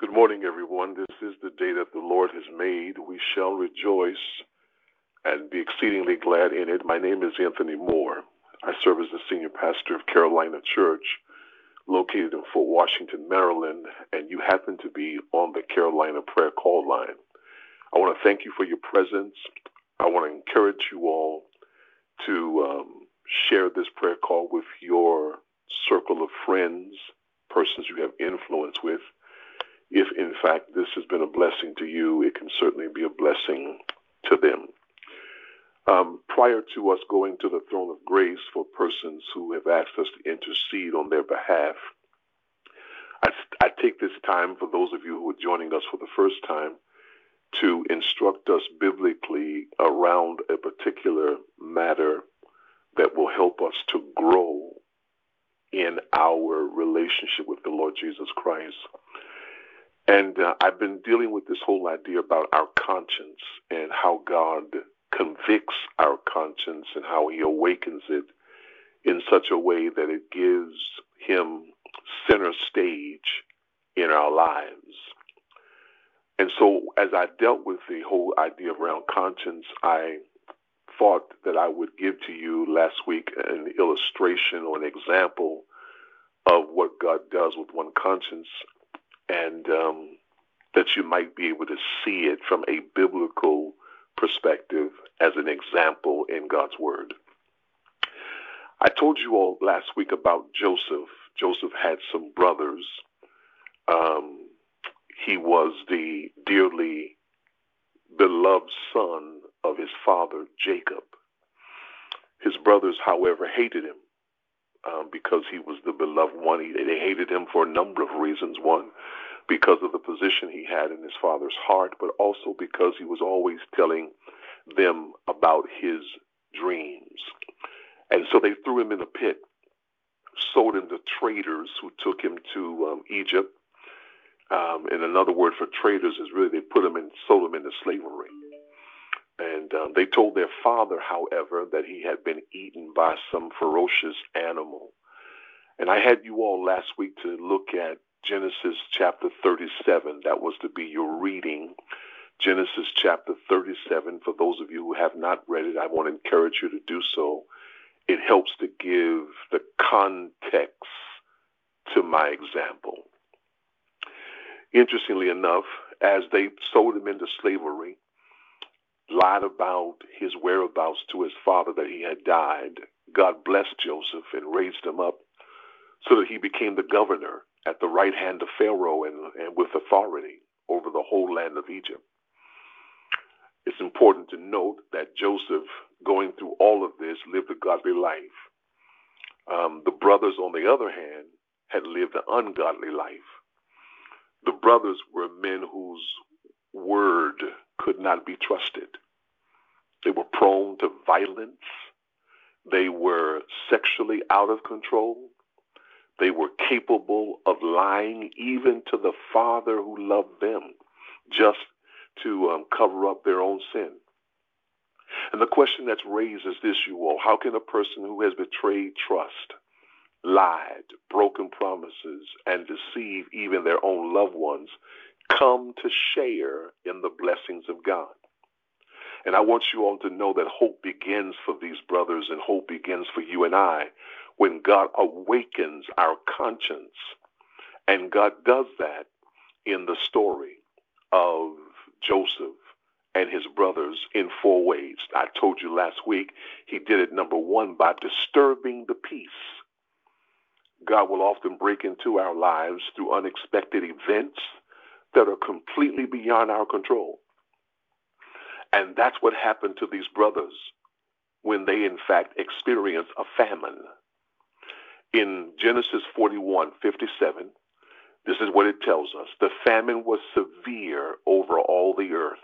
Good morning, everyone. This is the day that the Lord has made. We shall rejoice and be exceedingly glad in it. My name is Anthony Moore. I serve as the senior pastor of Carolina Church, located in Fort Washington, Maryland, and you happen to be on the Carolina Prayer Call line. I want to thank you for your presence. I want to encourage you all to um, share this prayer call with your circle of friends, persons you have influence with. If in fact this has been a blessing to you, it can certainly be a blessing to them. Um, prior to us going to the throne of grace for persons who have asked us to intercede on their behalf, I, I take this time for those of you who are joining us for the first time to instruct us biblically around a particular matter that will help us to grow in our relationship with the Lord Jesus Christ. And uh, I've been dealing with this whole idea about our conscience and how God convicts our conscience and how he awakens it in such a way that it gives him center stage in our lives. And so, as I dealt with the whole idea around conscience, I thought that I would give to you last week an illustration or an example of what God does with one conscience, and um, that you might be able to see it from a biblical perspective as an example in God's Word. I told you all last week about Joseph. Joseph had some brothers. Um, he was the dearly beloved son of his father, Jacob. His brothers, however, hated him um, because he was the beloved one. He, they hated him for a number of reasons. One, because of the position he had in his father's heart, but also because he was always telling them about his dreams. And so they threw him in a pit, sold him to traders who took him to um, Egypt. Um, and another word for traders is really they put him in, sold him into slavery. And um, they told their father, however, that he had been eaten by some ferocious animal. And I had you all last week to look at Genesis chapter 37. That was to be your reading. Genesis chapter 37. For those of you who have not read it, I want to encourage you to do so. It helps to give the context to my example. Interestingly enough, as they sold him into slavery, lied about his whereabouts to his father that he had died, God blessed Joseph and raised him up so that he became the governor at the right hand of Pharaoh and, and with authority over the whole land of Egypt. It's important to note that Joseph, going through all of this, lived a godly life. Um, the brothers, on the other hand, had lived an ungodly life. The brothers were men whose word could not be trusted. They were prone to violence. They were sexually out of control. They were capable of lying even to the Father who loved them just to um, cover up their own sin. And the question that's raised is this, you all. How can a person who has betrayed trust, lied, broken promises, and deceived even their own loved ones come to share in the blessings of God? And I want you all to know that hope begins for these brothers and hope begins for you and I when God awakens our conscience. And God does that in the story of Joseph and his brothers in four ways. I told you last week, he did it, number one, by disturbing the peace. God will often break into our lives through unexpected events that are completely beyond our control. And that's what happened to these brothers when they, in fact, experienced a famine. In Genesis 41 57, this is what it tells us the famine was severe over all the earth.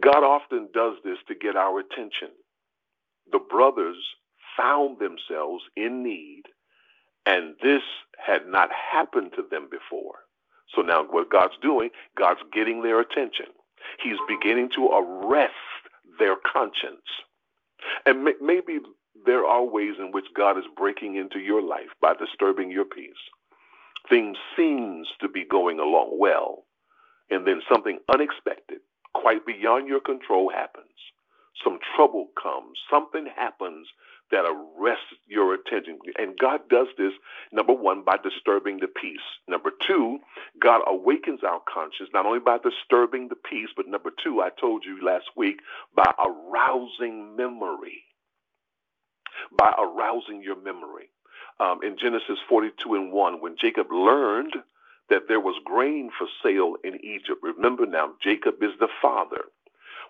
God often does this to get our attention. The brothers found themselves in need, and this had not happened to them before. So now, what God's doing, God's getting their attention. He's beginning to arrest their conscience. And maybe there are ways in which God is breaking into your life by disturbing your peace. Things seems to be going along well, and then something unexpected, quite beyond your control, happens. Some trouble comes, something happens that arrests your attention. And God does this, number one, by disturbing the peace. Number two, God awakens our conscience, not only by disturbing the peace, but number two, I told you last week, by arousing memory. By arousing your memory. Um, in Genesis 42 and 1, when Jacob learned that there was grain for sale in Egypt, remember now, Jacob is the father.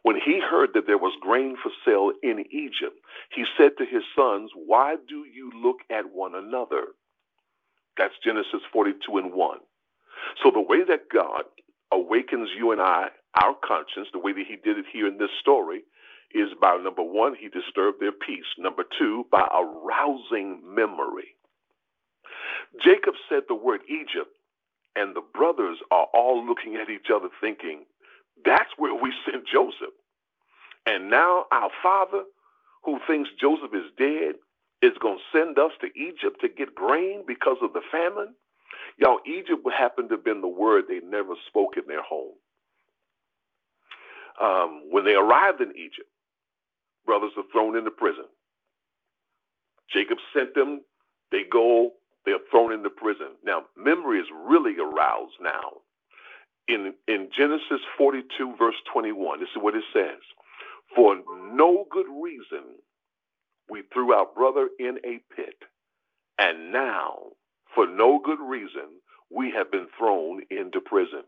When he heard that there was grain for sale in Egypt, he said to his sons, Why do you look at one another? That's Genesis 42 and 1. So the way that God awakens you and I, our conscience, the way that he did it here in this story, is by number one, he disturbed their peace. Number two, by arousing memory. Jacob said the word Egypt, and the brothers are all looking at each other thinking, that's where we sent Joseph. And now our father, who thinks Joseph is dead, is going to send us to Egypt to get grain because of the famine. Y'all, Egypt would happen to have been the word they never spoke in their home. Um, when they arrived in Egypt, brothers are thrown into prison. Jacob sent them. They go. They're thrown into prison. Now, memory is really aroused now in, in Genesis 42, verse 21, this is what it says For no good reason we threw our brother in a pit, and now, for no good reason, we have been thrown into prison.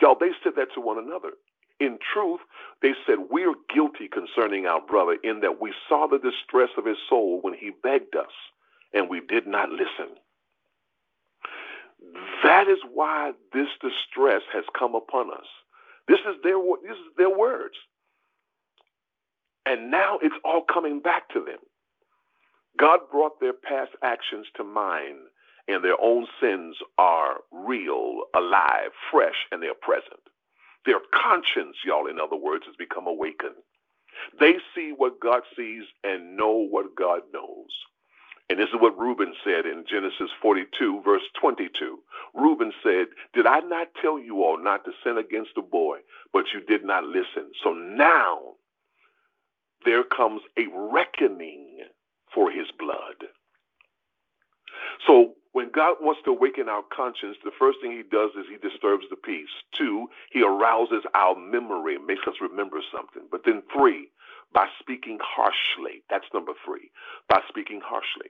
Y'all, they said that to one another. In truth, they said, We're guilty concerning our brother in that we saw the distress of his soul when he begged us, and we did not listen. That is why this distress has come upon us. This is their this is their words. And now it's all coming back to them. God brought their past actions to mind, and their own sins are real, alive, fresh, and they're present. Their conscience, y'all, in other words, has become awakened. They see what God sees and know what God knows. This is what Reuben said in Genesis 42, verse 22. Reuben said, Did I not tell you all not to sin against the boy, but you did not listen? So now there comes a reckoning for his blood. So when God wants to awaken our conscience, the first thing he does is he disturbs the peace. Two, he arouses our memory, makes us remember something. But then three, by speaking harshly. That's number three, by speaking harshly.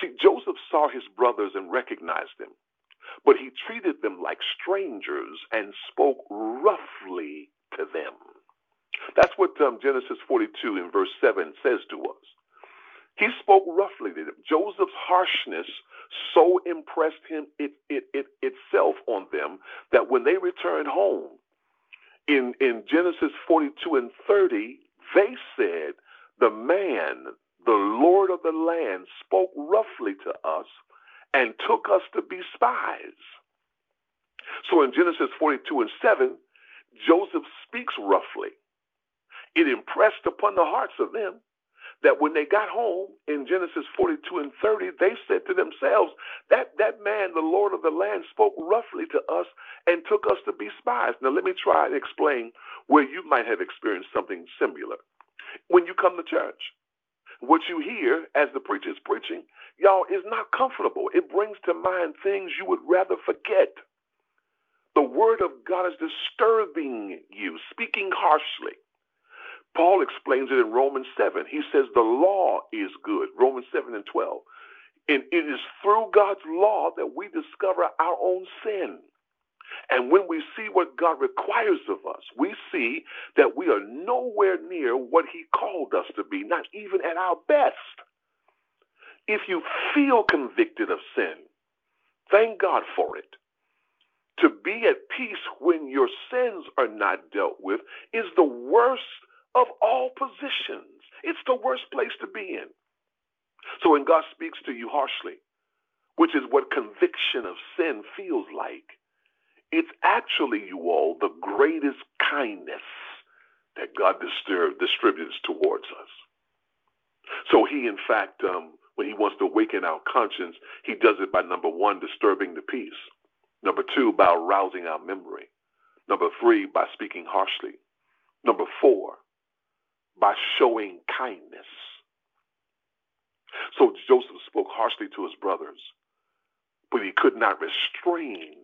See, Joseph saw his brothers and recognized them, but he treated them like strangers and spoke roughly to them. That's what um, Genesis 42 in verse 7 says to us. He spoke roughly to them. Joseph's harshness so impressed him it, it, it, itself on them that when they returned home, in, in Genesis 42 and 30, they said, The man the Lord of the land spoke roughly to us and took us to be spies. So in Genesis 42 and 7, Joseph speaks roughly. It impressed upon the hearts of them that when they got home in Genesis 42 and 30, they said to themselves, that, that man, the Lord of the land, spoke roughly to us and took us to be spies. Now, let me try and explain where you might have experienced something similar. When you come to church, what you hear as the preacher is preaching, y'all, is not comfortable. It brings to mind things you would rather forget. The word of God is disturbing you, speaking harshly. Paul explains it in Romans 7. He says the law is good, Romans 7 and 12. And it is through God's law that we discover our own sin. And when we see what God requires of us, we see that we are nowhere near what He called us to be, not even at our best. If you feel convicted of sin, thank God for it. To be at peace when your sins are not dealt with is the worst of all positions. It's the worst place to be in. So when God speaks to you harshly, which is what conviction of sin feels like, it's actually, you all, the greatest kindness that God distributes towards us. So he, in fact, um, when he wants to awaken our conscience, he does it by number one, disturbing the peace. Number two, by arousing our memory. Number three, by speaking harshly. Number four, by showing kindness. So Joseph spoke harshly to his brothers, but he could not restrain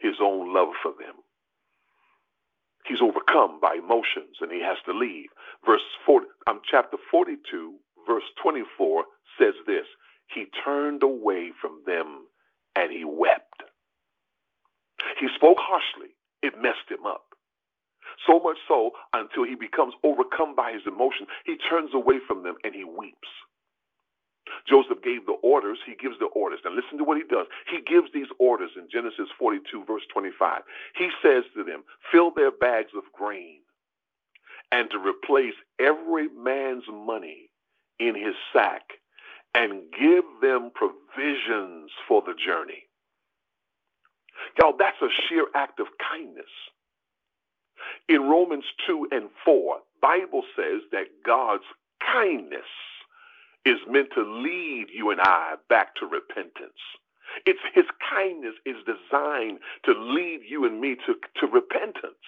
his own love for them. He's overcome by emotions and he has to leave. Verse 40, um, chapter 42, verse 24 says this He turned away from them and he wept. He spoke harshly, it messed him up. So much so until he becomes overcome by his emotion, he turns away from them and he weeps. Joseph gave the orders. He gives the orders. Now listen to what he does. He gives these orders in Genesis 42, verse 25. He says to them, fill their bags of grain and to replace every man's money in his sack and give them provisions for the journey. Y'all, that's a sheer act of kindness. In Romans 2 and 4, Bible says that God's kindness is meant to lead you and I back to repentance. It's his kindness is designed to lead you and me to, to repentance.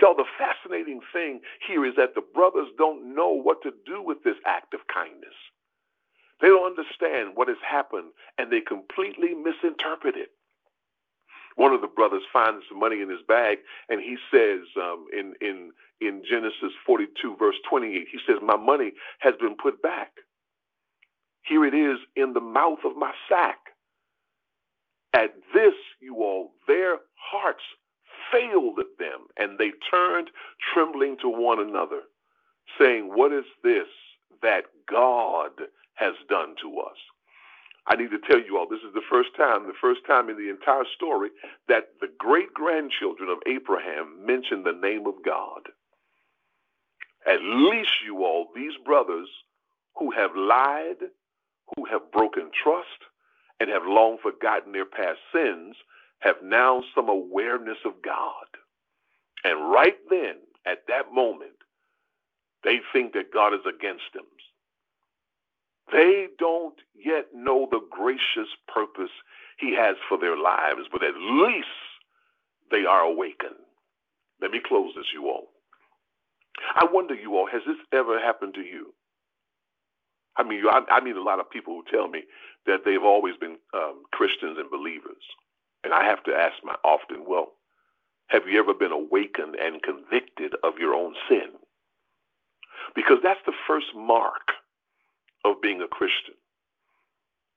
Y'all, the fascinating thing here is that the brothers don't know what to do with this act of kindness. They don't understand what has happened and they completely misinterpret it. One of the brothers finds some money in his bag and he says um, in, in, in Genesis 42, verse 28, he says, My money has been put back. Here it is in the mouth of my sack. At this, you all, their hearts failed at them, and they turned trembling to one another, saying, What is this that God has done to us? I need to tell you all, this is the first time, the first time in the entire story that the great grandchildren of Abraham mention the name of God. At least you all, these brothers who have lied, who have broken trust, and have long forgotten their past sins, have now some awareness of God. And right then, at that moment, they think that God is against them. They don't yet know the gracious purpose he has for their lives, but at least they are awakened. Let me close this, you all. I wonder, you all, has this ever happened to you? I mean, I, I meet a lot of people who tell me that they've always been um, Christians and believers. And I have to ask my often, well, have you ever been awakened and convicted of your own sin? Because that's the first mark of being a Christian.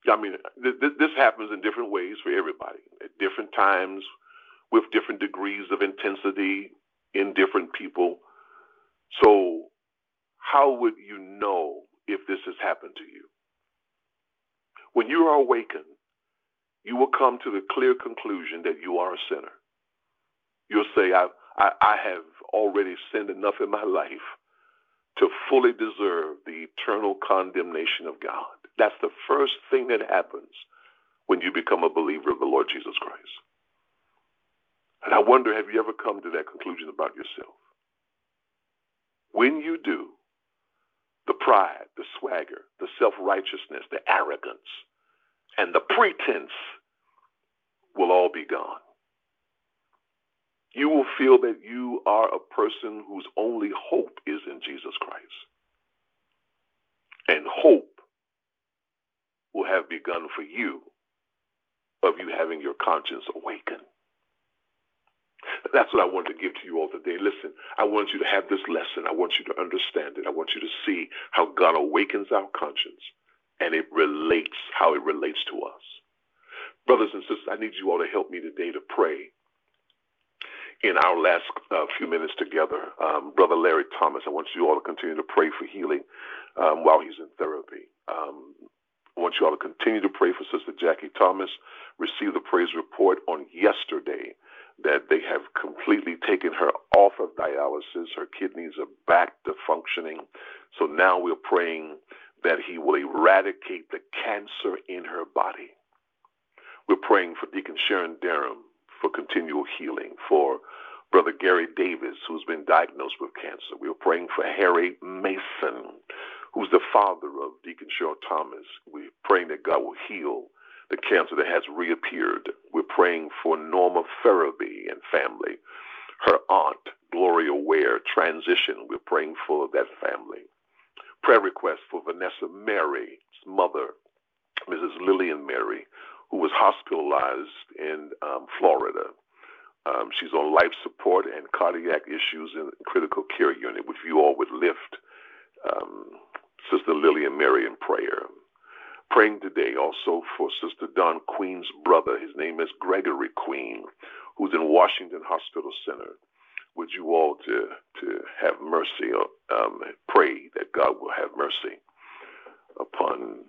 I mean, th- th- this happens in different ways for everybody, at different times, with different degrees of intensity in different people. So, how would you know if this has happened to you? When you are awakened, you will come to the clear conclusion that you are a sinner. You'll say, I, I, I have already sinned enough in my life to fully deserve the eternal condemnation of God. That's the first thing that happens when you become a believer of the Lord Jesus Christ. And I wonder, have you ever come to that conclusion about yourself? When you do, the pride, the swagger, the self righteousness, the arrogance, and the pretense will all be gone you will feel that you are a person whose only hope is in Jesus Christ. And hope will have begun for you of you having your conscience awakened. That's what I want to give to you all today. Listen, I want you to have this lesson. I want you to understand it. I want you to see how God awakens our conscience and it relates, how it relates to us. Brothers and sisters, I need you all to help me today to pray in our last uh, few minutes together. Um, Brother Larry Thomas, I want you all to continue to pray for healing um, while he's in therapy. Um, I want you all to continue to pray for Sister Jackie Thomas. Received the praise report on yesterday that they have completely taken her off of dialysis. Her kidneys are back to functioning. So now we're praying that he will eradicate the cancer in her body. We're praying for Deacon Sharon Durham for continual healing, for Brother Gary Davis, who's been diagnosed with cancer. We are praying for Harry Mason, who's the father of Deacon Cheryl Thomas. We're praying that God will heal the cancer that has reappeared. We're praying for Norma Ferraby and family. Her aunt, Gloria Ware, transition. We're praying for that family. Prayer request for Vanessa Mary's mother, Mrs. Lillian Mary, who was hospitalized in um, Florida. Um, she's on life support and cardiac issues in critical care unit, which you all would lift um, Sister Lillian Mary in prayer. Praying today also for Sister Dawn Queen's brother. His name is Gregory Queen, who's in Washington Hospital Center. Would you all to to have mercy, um, pray that God will have mercy upon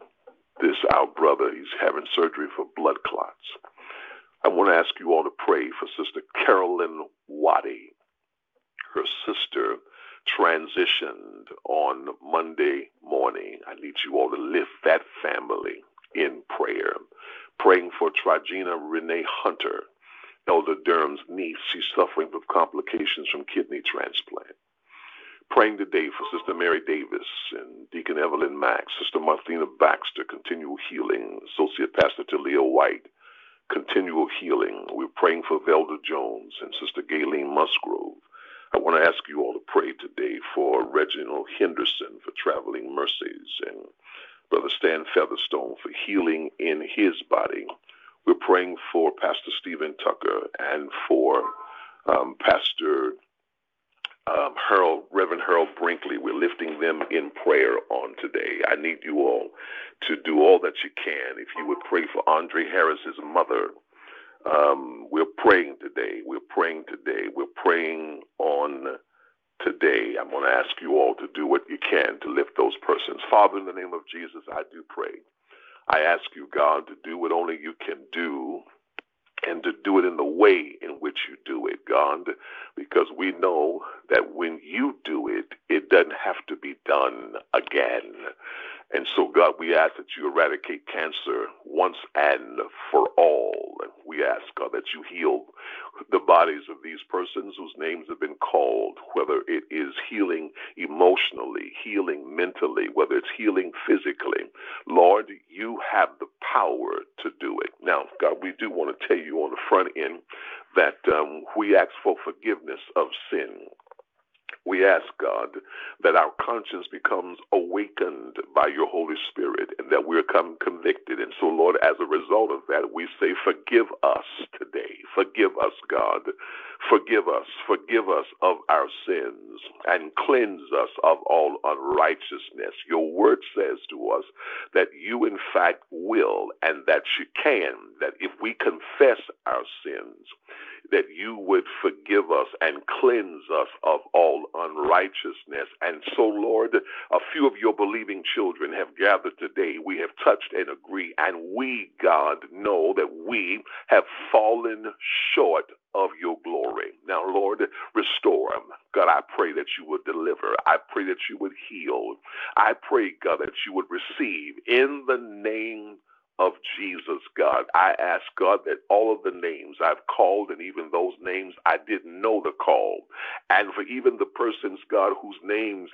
this our brother. He's having surgery for blood clots. I want to ask you all to pray for Sister Carolyn Waddy. Her sister transitioned on Monday morning. I need you all to lift that family in prayer. Praying for Trigina Renee Hunter, Elder Durham's niece. She's suffering from complications from kidney transplant. Praying today for Sister Mary Davis and Deacon Evelyn Max, Sister Martina Baxter, continual healing, Associate Pastor Talia White, continual healing. We're praying for Velda Jones and Sister Gayleen Musgrove. I want to ask you all to pray today for Reginald Henderson for traveling mercies and Brother Stan Featherstone for healing in his body. We're praying for Pastor Stephen Tucker and for um, Pastor um, Harold, Reverend Harold Brinkley. We're lifting them in prayer on today. I need you all to do all that you can. If you would pray for Andre Harris's mother, um, we're praying today. We're praying today. We're praying on today. I'm going to ask you all to do what you can to lift those persons. Father, in the name of Jesus, I do pray. I ask you, God, to do what only you can do and to do it in the way in which you do it, God, because we know that when you do it, it doesn't have to be done again. And so, God, we ask that you eradicate cancer once and for all. We ask, God, that you heal the bodies of these persons whose names have been called, whether it is healing emotionally, healing mentally, whether it's healing physically. Lord, you have the power to do it. Now, God, we do want to tell you on the front end that um, we ask for forgiveness of sin we ask, God, that our conscience becomes awakened by your Holy Spirit and that we're come convicted. And so, Lord, as a result of that, we say, forgive us today. Forgive us, God. Forgive us. Forgive us of our sins and cleanse us of all unrighteousness. Your word says to us that you, in fact, will and that you can, that if we confess our sins, that you would forgive us and cleanse us of all unrighteousness. And so, Lord, a few of your believing children have gathered today. We have touched and agreed, and we, God, know that we have fallen short of your glory. Now, Lord, restore them. God, I pray that you would deliver. I pray that you would heal. I pray, God, that you would receive in the name of Jesus, God. I ask God that all of the names I've called and even those names I didn't know to call, and for even the persons, God, whose names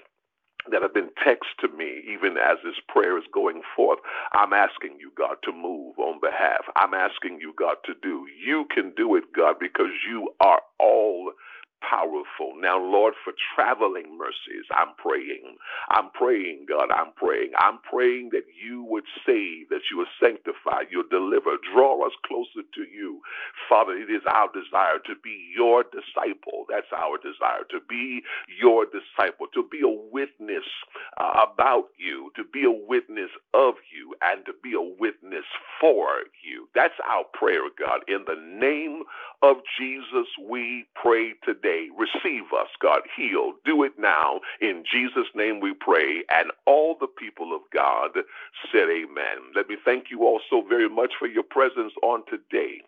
that have been text to me, even as this prayer is going forth. I'm asking you, God, to move on behalf. I'm asking you, God, to do. You can do it, God, because you are all powerful. Now, Lord, for traveling mercies, I'm praying. I'm praying, God, I'm praying. I'm praying that you would save, that you would sanctify, you would deliver, draw us closer to you. Father, it is our desire to be your disciple. That's our desire, to be your disciple, to be a witness uh, about you, to be a witness of you, and to be a witness for you. That's our prayer, God. In the name of Jesus, we pray today today. Receive us, God. Heal. Do it now. In Jesus' name we pray. And all the people of God said, Amen. Let me thank you all so very much for your presence on today.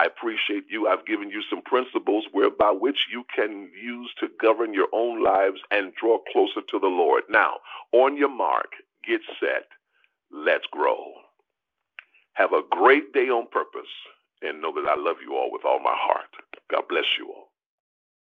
I appreciate you. I've given you some principles whereby which you can use to govern your own lives and draw closer to the Lord. Now, on your mark, get set. Let's grow. Have a great day on purpose and know that I love you all with all my heart. God bless you all.